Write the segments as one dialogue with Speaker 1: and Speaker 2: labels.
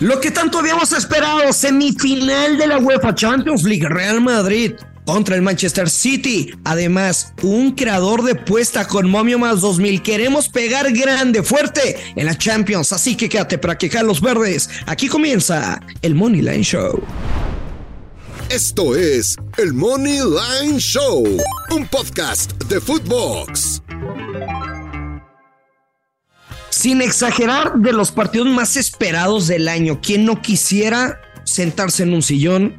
Speaker 1: Lo que tanto habíamos esperado, semifinal de la UEFA Champions League, Real Madrid contra el Manchester City. Además, un creador de puesta con Momio más 2000. Queremos pegar grande, fuerte en la Champions, así que quédate para quejar los verdes. Aquí comienza el Money Line Show.
Speaker 2: Esto es el Money Line Show, un podcast de Footbox.
Speaker 1: Sin exagerar, de los partidos más esperados del año, ¿quién no quisiera sentarse en un sillón,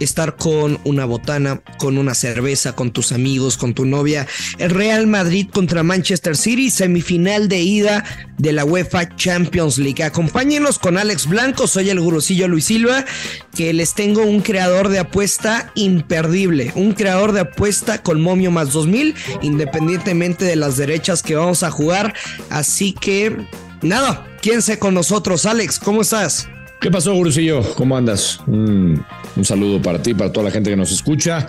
Speaker 1: estar con una botana, con una cerveza, con tus amigos, con tu novia. El Real Madrid contra Manchester City, semifinal de ida de la UEFA Champions League. Acompáñenos con Alex Blanco, soy el gurusillo Luis Silva, que les tengo un creador de apuesta imperdible, un creador de apuesta con momio más 2000, independientemente de las derechas que vamos a jugar. Así que, nada, quédense con nosotros. Alex, ¿cómo estás?
Speaker 3: ¿Qué pasó, Gurusillo? ¿Cómo andas? Un, saludo para ti, para toda la gente que nos escucha.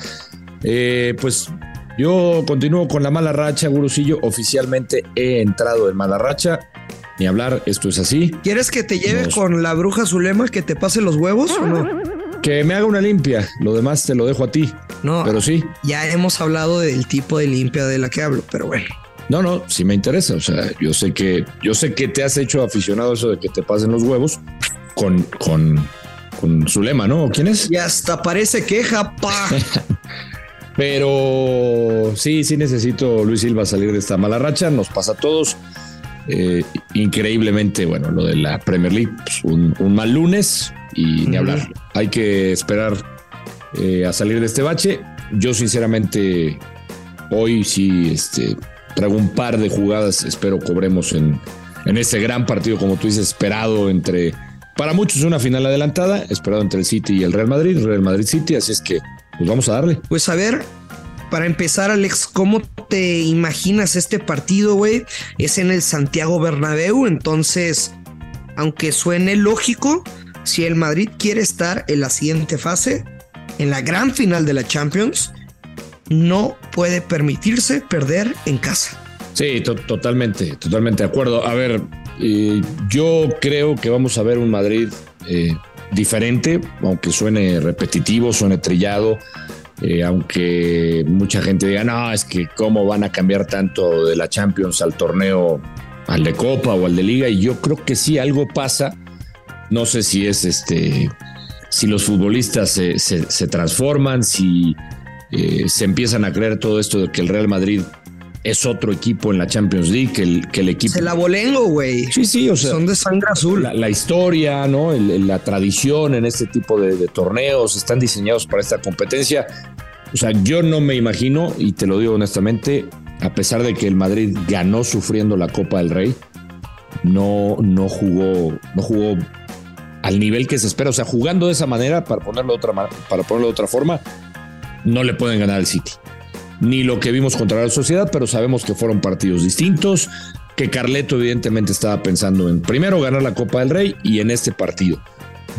Speaker 3: Eh, pues yo continúo con la mala racha, Gurusillo. Oficialmente he entrado en mala racha. Ni hablar, esto es así.
Speaker 1: ¿Quieres que te lleve con la bruja Zulema que te pase los huevos o no?
Speaker 3: Que me haga una limpia. Lo demás te lo dejo a ti. No. Pero sí.
Speaker 1: Ya hemos hablado del tipo de limpia de la que hablo, pero bueno.
Speaker 3: No, no, sí me interesa. O sea, yo sé que, yo sé que te has hecho aficionado a eso de que te pasen los huevos con, con, con su lema, ¿no? ¿Quién es?
Speaker 1: Y hasta parece queja, pa.
Speaker 3: Pero sí, sí necesito Luis Silva salir de esta mala racha. Nos pasa a todos. Eh, increíblemente, bueno, lo de la Premier League, pues, un, mal lunes y ni hablar. Hay que esperar eh, a salir de este bache. Yo, sinceramente, hoy sí este, traigo un par de jugadas. Espero cobremos en, en este gran partido, como tú dices, esperado entre para muchos es una final adelantada, esperado entre el City y el Real Madrid, Real Madrid City, así es que pues vamos a darle.
Speaker 1: Pues a ver, para empezar, Alex, ¿cómo te imaginas este partido, güey? Es en el Santiago Bernabéu, entonces, aunque suene lógico, si el Madrid quiere estar en la siguiente fase, en la gran final de la Champions, no puede permitirse perder en casa.
Speaker 3: Sí, totalmente, totalmente de acuerdo. A ver, eh, yo creo que vamos a ver un Madrid eh, diferente, aunque suene repetitivo, suene trillado, eh, aunque mucha gente diga, no, es que cómo van a cambiar tanto de la Champions al torneo, al de Copa o al de Liga, y yo creo que sí, algo pasa. No sé si es este, si los futbolistas se, se transforman, si se empiezan a creer todo esto de que el Real Madrid es otro equipo en la Champions League que el, que el equipo.
Speaker 1: Se la bolengo, güey.
Speaker 3: Sí, sí, o sea.
Speaker 1: Son de sangre azul.
Speaker 3: La, historia, ¿no? la tradición en este tipo de, torneos están diseñados para esta competencia. O sea, yo no me imagino, y te lo digo honestamente, a pesar de que el Madrid ganó sufriendo la Copa del Rey, no, no jugó, no jugó al nivel que se espera. O sea, jugando de esa manera, para ponerlo de otra, para ponerlo de otra forma, no le pueden ganar al City ni lo que vimos contra la sociedad, pero sabemos que fueron partidos distintos, que Carleto evidentemente estaba pensando en primero ganar la Copa del Rey y en este partido.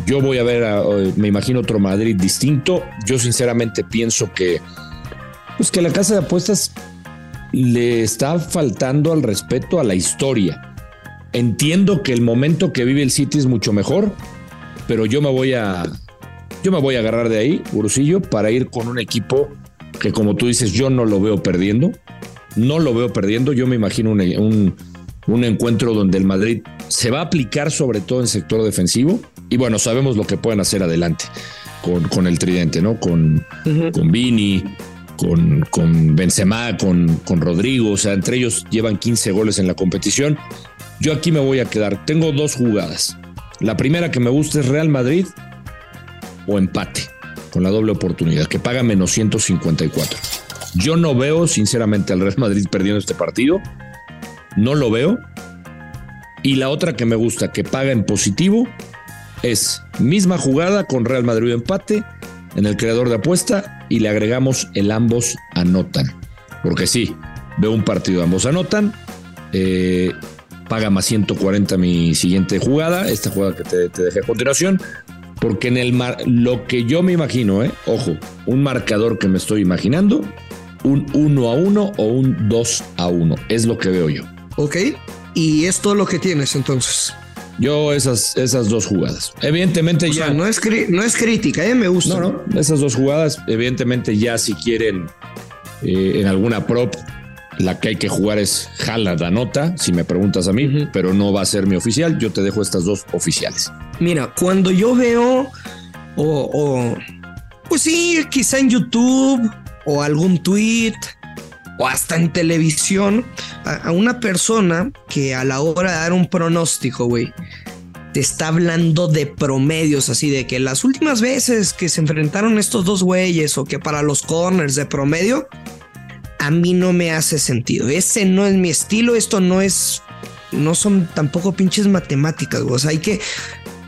Speaker 3: Yo voy a ver, eh, me imagino otro Madrid distinto. Yo sinceramente pienso que, pues que la casa de apuestas le está faltando al respeto a la historia. Entiendo que el momento que vive el City es mucho mejor, pero yo me voy a, yo me voy a agarrar de ahí, Urusillo, para ir con un equipo que como tú dices, yo no lo veo perdiendo. No lo veo perdiendo. Yo me imagino un, un, encuentro donde el Madrid se va a aplicar sobre todo en sector defensivo. Y bueno, sabemos lo que pueden hacer adelante con, con el tridente, ¿no? Con, con Vini, con, con Benzema, con, con Rodrigo. O sea, entre ellos llevan 15 goles en la competición. Yo aquí me voy a quedar. Tengo dos jugadas. La primera que me gusta es Real Madrid o empate con la doble oportunidad, que paga menos 154. Yo no veo, sinceramente, al Real Madrid perdiendo este partido. No lo veo. Y la otra que me gusta, que paga en positivo, es misma jugada con Real Madrid empate en el creador de apuesta y le agregamos el ambos anotan. Porque sí, veo un partido, ambos anotan. Eh, paga más 140 mi siguiente jugada, esta jugada que te, te dejé a continuación. Porque en el mar, lo que yo me imagino, ¿eh? ojo, un marcador que me estoy imaginando, un 1 a 1 o un 2 a 1, es lo que veo yo.
Speaker 1: Ok, y es todo lo que tienes entonces.
Speaker 3: Yo esas, esas dos jugadas. Evidentemente ya.
Speaker 1: no es, no es crítica, ¿eh? me gusta.
Speaker 3: No, no, esas dos jugadas, evidentemente ya si quieren eh, en alguna prop, la que hay que jugar es jala la nota, si me preguntas a mí, pero no va a ser mi oficial. Yo te dejo estas dos oficiales.
Speaker 1: Mira, cuando yo veo o, o pues sí, quizá en YouTube o algún tweet o hasta en televisión a, una persona que a la hora de dar un pronóstico, güey, te está hablando de promedios, así de que las últimas veces que se enfrentaron estos dos güeyes o que para los corners de promedio, a mí no me hace sentido. Ese no es mi estilo, esto no es, no son tampoco pinches matemáticas. O hay que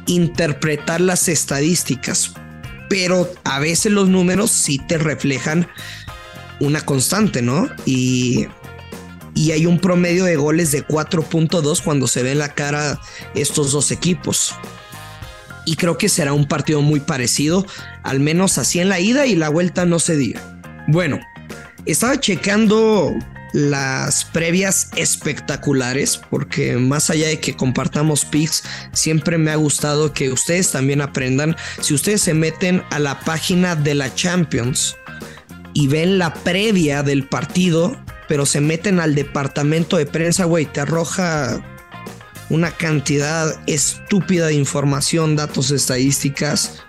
Speaker 1: interpretar las estadísticas, pero a veces los números sí te reflejan una constante, ¿no? Y, y hay un promedio de goles de 4.2 cuando se ve en la cara estos dos equipos. Y creo que será un partido muy parecido, al menos así en la ida y la vuelta no se diga. Bueno, estaba checando las previas espectaculares, porque más allá de que compartamos pics, siempre me ha gustado que ustedes también aprendan. Si ustedes se meten a la página de la Champions, y ven la previa del partido, pero se meten al departamento de prensa, güey, te arroja una cantidad estúpida de información, datos estadísticas,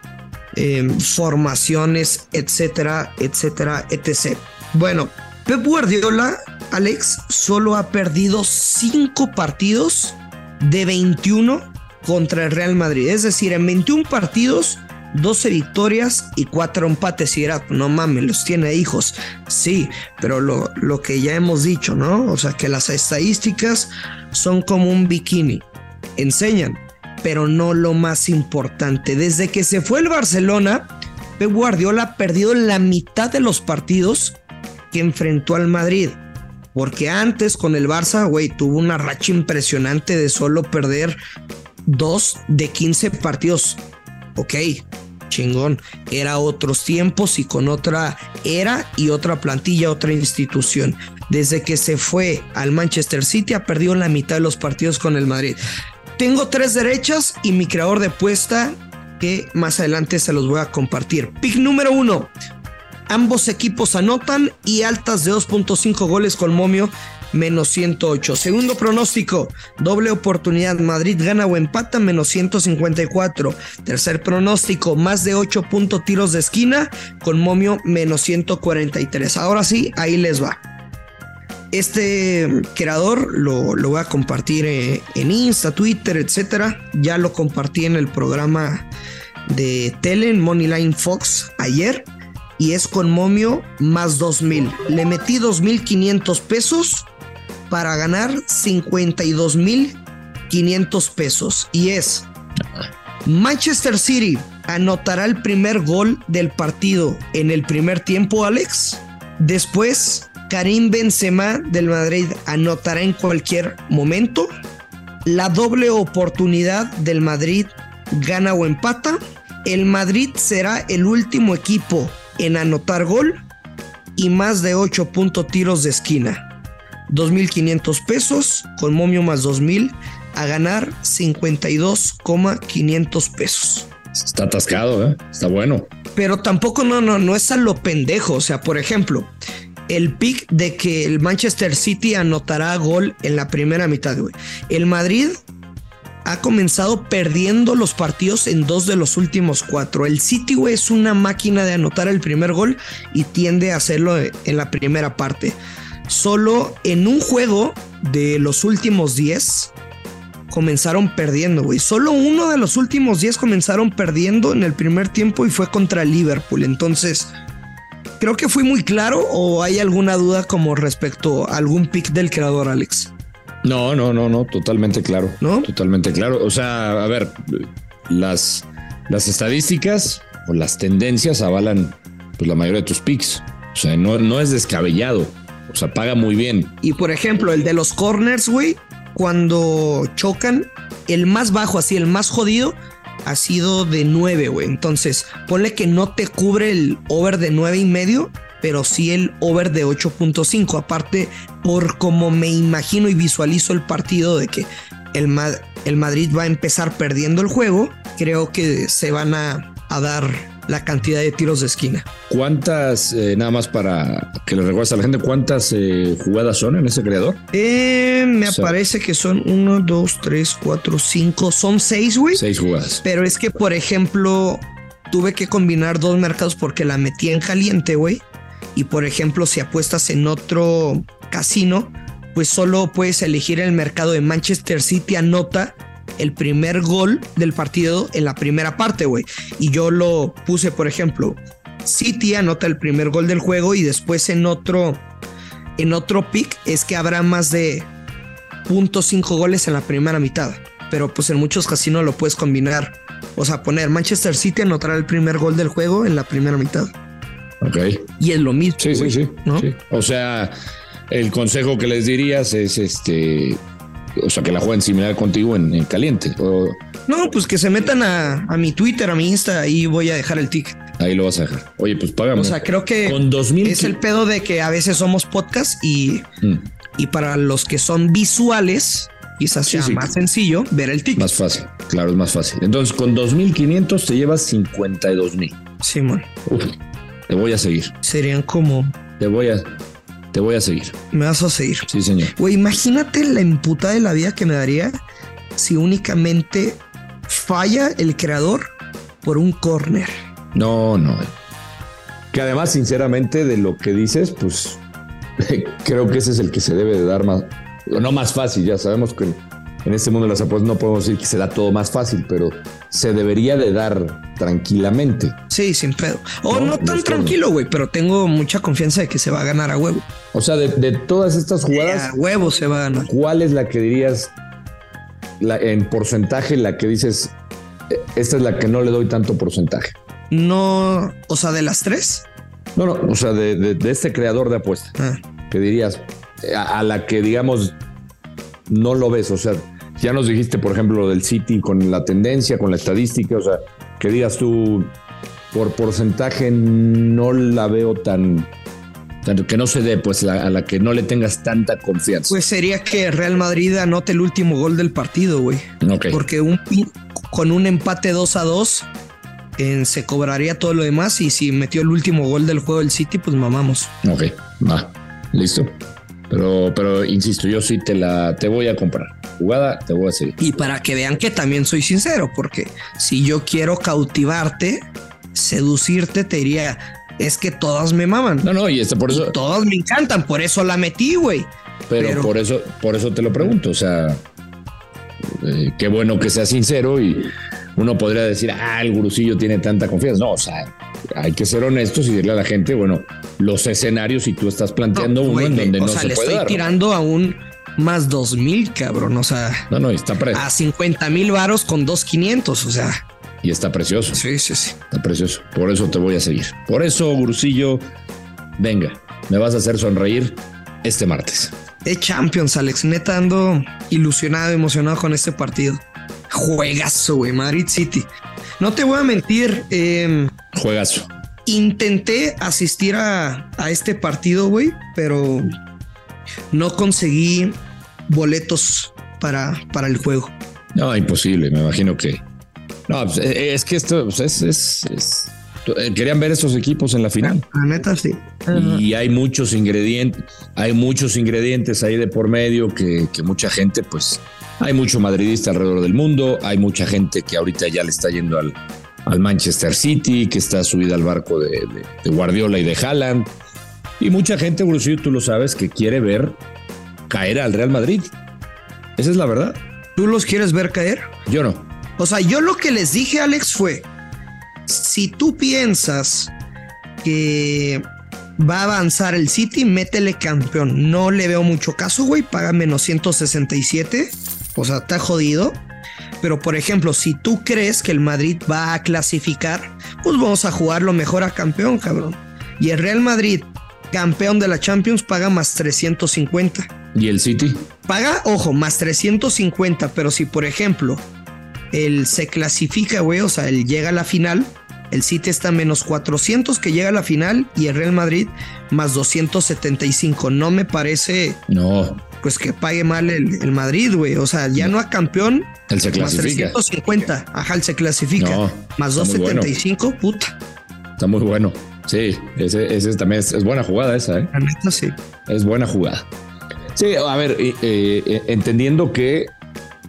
Speaker 1: em, formaciones, etcétera, etcétera, etc. Bueno, Pep Guardiola, Alex, solo ha perdido 5 partidos de 21 contra el Real Madrid. Es decir, en 21 partidos 12 victorias y 4 empates. Y era, no mames, los tiene hijos. Sí, pero lo, lo que ya hemos dicho, ¿no? O sea, que las estadísticas son como un bikini. Enseñan, pero no lo más importante. Desde que se fue el Barcelona, Pep Guardiola ha perdido la mitad de los partidos que enfrentó al Madrid. Porque antes con el Barça, güey, tuvo una racha impresionante de solo perder dos de 15 partidos. Ok, chingón. Era otros tiempos y con otra era y otra plantilla, otra institución. Desde que se fue al Manchester City ha perdido la mitad de los partidos con el Madrid. Tengo tres derechas y mi creador de puesta que más adelante se los voy a compartir. Pick número uno. Ambos equipos anotan y altas de 2.5 goles con momio menos 108. Segundo pronóstico, doble oportunidad, Madrid gana o empata, menos 154. Tercer pronóstico, más de 8 puntos tiros de esquina, con momio menos 143. Ahora sí, ahí les va. Este creador lo, lo voy a compartir eh, en Insta, Twitter, etcétera. Ya lo compartí en el programa de Tele, Moneyline Fox, ayer y es con momio más 2000. Le metí 2500 pesos para ganar 52.500 pesos. Y es Manchester City anotará el primer gol del partido en el primer tiempo, Alex. Después, Karim Benzema del Madrid anotará en cualquier momento. La doble oportunidad del Madrid gana o empata. El Madrid será el último equipo en anotar gol y más de 8 puntos tiros de esquina. 2.500 pesos, con momio más 2.000, a ganar 52,500 pesos.
Speaker 3: Está atascado, ¿eh? Está bueno.
Speaker 1: Pero tampoco no, no, no es a lo pendejo. O sea, por ejemplo, el pick de que el Manchester City anotará gol en la primera mitad, güey. El Madrid ha comenzado perdiendo los partidos en dos de los últimos cuatro. El City, es una máquina de anotar el primer gol y tiende a hacerlo en la primera parte. Solo en un juego de los últimos 10 comenzaron perdiendo, güey. Solo uno de los últimos 10 comenzaron perdiendo en el primer tiempo y fue contra Liverpool. Entonces, creo que fui muy claro o hay alguna duda como respecto a algún pick del creador, Alex.
Speaker 3: No, no, no, no, totalmente claro. ¿No? Totalmente claro. O sea, a ver, las, las estadísticas o las tendencias avalan pues, la mayoría de tus picks. O sea, no, no es descabellado. O sea, paga muy bien.
Speaker 1: Y por ejemplo, el de los corners, güey, cuando chocan, el más bajo, así, el más jodido, ha sido de 9, güey. Entonces, ponle que no te cubre el over de nueve y medio pero sí el over de 8.5. Aparte, por como me imagino y visualizo el partido de que el, el Madrid va a empezar perdiendo el juego, creo que se van a, a dar la cantidad de tiros de esquina.
Speaker 3: ¿Cuántas, eh, nada más para que le recuerdes a la gente, cuántas eh, jugadas son en ese creador?
Speaker 1: Eh, me parece que son uno, dos, tres, cuatro, cinco, son seis, güey.
Speaker 3: Seis jugadas.
Speaker 1: Pero es que, por ejemplo, tuve que combinar dos mercados porque la metí en caliente, güey. Y por ejemplo, si apuestas en otro casino, pues solo puedes elegir el mercado de Manchester City anota el primer gol del partido en la primera parte, güey. Y yo lo puse, por ejemplo, City anota el primer gol del juego y después en otro, en otro pick es que habrá más de .5 goles en la primera mitad. Pero pues en muchos casinos lo puedes combinar. O sea, poner Manchester City anotará el primer gol del juego en la primera mitad.
Speaker 3: Ok.
Speaker 1: Y es lo mismo.
Speaker 3: Sí, sí, sí, sí. O sea, el consejo que les dirías es este o sea, que la jueguen similar contigo en, caliente.
Speaker 1: No, pues que se metan a, mi Twitter, a mi Insta, y voy a dejar el ticket.
Speaker 3: Ahí lo vas a dejar. Oye, pues págame.
Speaker 1: O sea, creo que con 2000 es el pedo de que a veces somos podcast y, mm. y para los que son visuales, quizás sea más sencillo ver el ticket.
Speaker 3: Más fácil, claro, es más fácil. Entonces, con 2500 te llevas 52000.
Speaker 1: Simón.
Speaker 3: Te voy a seguir.
Speaker 1: Serían como.
Speaker 3: Te voy a. Te voy a seguir.
Speaker 1: Me vas a seguir.
Speaker 3: Sí, señor.
Speaker 1: Güey, imagínate la imputa de la vida que me daría si únicamente falla el creador por un corner.
Speaker 3: No, no. Que además, sinceramente, de lo que dices, pues creo que ese es el que se debe de dar más, no más fácil, ya sabemos que en este mundo de las apuestas no podemos decir que se da todo más fácil, pero se debería de dar tranquilamente.
Speaker 1: Sí, sin pedo. O no, tan tranquilo, güey, pero tengo mucha confianza de que se va a ganar a huevo.
Speaker 3: O sea, de, todas estas jugadas.
Speaker 1: A huevo se va a ganar.
Speaker 3: ¿Cuál es la que dirías la, en porcentaje la que dices, e, esta es la que no le doy tanto porcentaje?
Speaker 1: No, o sea, de las tres.
Speaker 3: No, no, o sea, de, este creador de apuestas. Ah. Que dirías, a la que digamos no lo ves. O sea, ya nos dijiste, por ejemplo, lo del City con la tendencia, con la estadística, o sea, que digas tú, por porcentaje no la veo tan, que no se dé, pues a la que no le tengas tanta confianza.
Speaker 1: Pues sería que Real Madrid anote el último gol del partido, güey. Porque un, con un empate 2 a 2 se cobraría todo lo demás y si metió el último gol del juego del City, pues mamamos.
Speaker 3: Ok, va, listo. Pero, pero insisto, yo sí te la te voy a comprar. Jugada, te voy a seguir.
Speaker 1: Y para que vean que también soy sincero, porque si yo quiero cautivarte, seducirte, te diría, es que todas me maman.
Speaker 3: No, no, y este por eso.
Speaker 1: todas me encantan, por eso la metí, güey.
Speaker 3: Pero, por eso, por eso te lo pregunto. O sea, eh, qué bueno que sea sincero y uno podría decir, ah, el gurusillo tiene tanta confianza. No, o sea, hay que ser honestos y decirle a la gente, bueno, los escenarios y tú estás planteando uno en donde no sea, se le estoy
Speaker 1: tirando a un más dos mil, cabrón. O sea,
Speaker 3: no, no, está
Speaker 1: a 50 mil varos con dos 500. O sea,
Speaker 3: y está precioso.
Speaker 1: Sí, sí, sí.
Speaker 3: Está precioso. Por eso te voy a seguir. Por eso, Gurusillo, venga, me vas a hacer sonreír este martes.
Speaker 1: De Champions, Alex. Neta ando ilusionado, emocionado con este partido. Juegazo, güey. Madrid City. No te voy a mentir. Eh,
Speaker 3: Juegazo.
Speaker 1: Intenté asistir a, este partido, güey, pero no conseguí boletos para, para el juego.
Speaker 3: No, imposible. Me imagino que. No, pues, eh, es que esto pues, es, eh, Querían ver estos equipos en la final.
Speaker 1: La neta, sí.
Speaker 3: Y hay muchos ingredientes, hay muchos ingredientes ahí de por medio que, que mucha gente, pues, hay mucho madridista alrededor del mundo, hay mucha gente que ahorita ya le está yendo al, al Manchester City, que está subida al barco de, Guardiola y de Haaland. Y mucha gente, Brusillo, tú lo sabes, que quiere ver caer al Real Madrid. Esa es la verdad.
Speaker 1: ¿Tú los quieres ver caer?
Speaker 3: Yo no.
Speaker 1: O sea, yo lo que les dije, Alex, fue, si tú piensas que va a avanzar el City, métele campeón. No le veo mucho caso, güey. Paga menos 167 o sea, está jodido. Pero por ejemplo, si tú crees que el Madrid va a clasificar, pues vamos a jugar lo mejor a campeón, cabrón. Y el Real Madrid, campeón de la Champions, paga más 350.
Speaker 3: ¿Y el City?
Speaker 1: Paga, ojo, más 350, pero si por ejemplo, él se clasifica, güey, o sea, él llega a la final, El City está menos 400 que llega a la final y el Real Madrid más 275. No me parece.
Speaker 3: No.
Speaker 1: Pues que pague mal el, Madrid, güey. O sea, ya no, a campeón.
Speaker 3: Él se clasifica.
Speaker 1: Más 350. Ajá, él se clasifica. más 275, puta.
Speaker 3: Está muy bueno. Sí, ese, ese también es, buena jugada esa, ¿eh?
Speaker 1: La neta, sí.
Speaker 3: Es buena jugada. Sí, a ver, eh, eh, entendiendo que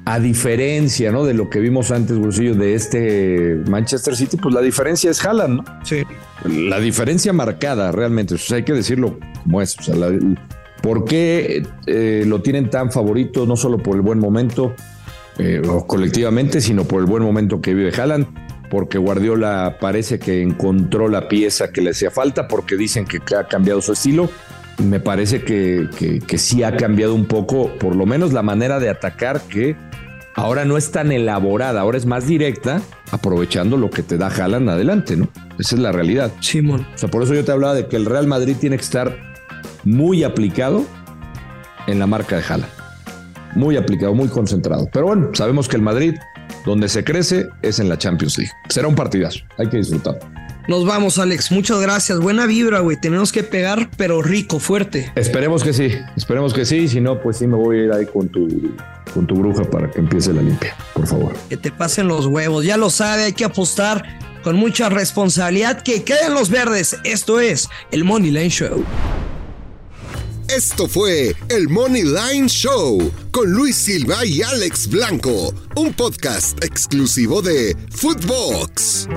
Speaker 3: a diferencia ¿no? de lo que vimos antes, Brusillo, de este Manchester City, pues la diferencia es Haaland, ¿no?
Speaker 1: Sí.
Speaker 3: La diferencia marcada realmente, o sea, hay que decirlo como es. O sea, ¿por qué eh, lo tienen tan favorito, no solo por el buen momento eh, o colectivamente, sino por el buen momento que vive Haaland? Porque Guardiola parece que encontró la pieza que le hacía falta, porque dicen que ha cambiado su estilo me parece que, que, sí ha cambiado un poco, por lo menos la manera de atacar que ahora no es tan elaborada, ahora es más directa, aprovechando lo que te da Haaland adelante, ¿no? Esa es la realidad.
Speaker 1: Simón.
Speaker 3: O sea, por eso yo te hablaba de que el Real Madrid tiene que estar muy aplicado en la marca de Haaland. Muy aplicado, muy concentrado. Pero bueno, sabemos que el Madrid, donde se crece, es en la Champions League. Será un partidazo, hay que disfrutar.
Speaker 1: Nos vamos, Alex. Muchas gracias. Buena vibra, güey. Tenemos que pegar, pero rico, fuerte.
Speaker 3: Esperemos que sí. Esperemos que sí. Si no, pues sí me voy a ir ahí con tu, con tu bruja para que empiece la limpia, por favor.
Speaker 1: Que te pasen los huevos. Ya lo sabe, hay que apostar con mucha responsabilidad. Que queden los verdes. Esto es el Money Line Show.
Speaker 2: Esto fue el Money Line Show con Luis Silva y Alex Blanco, un podcast exclusivo de Footbox.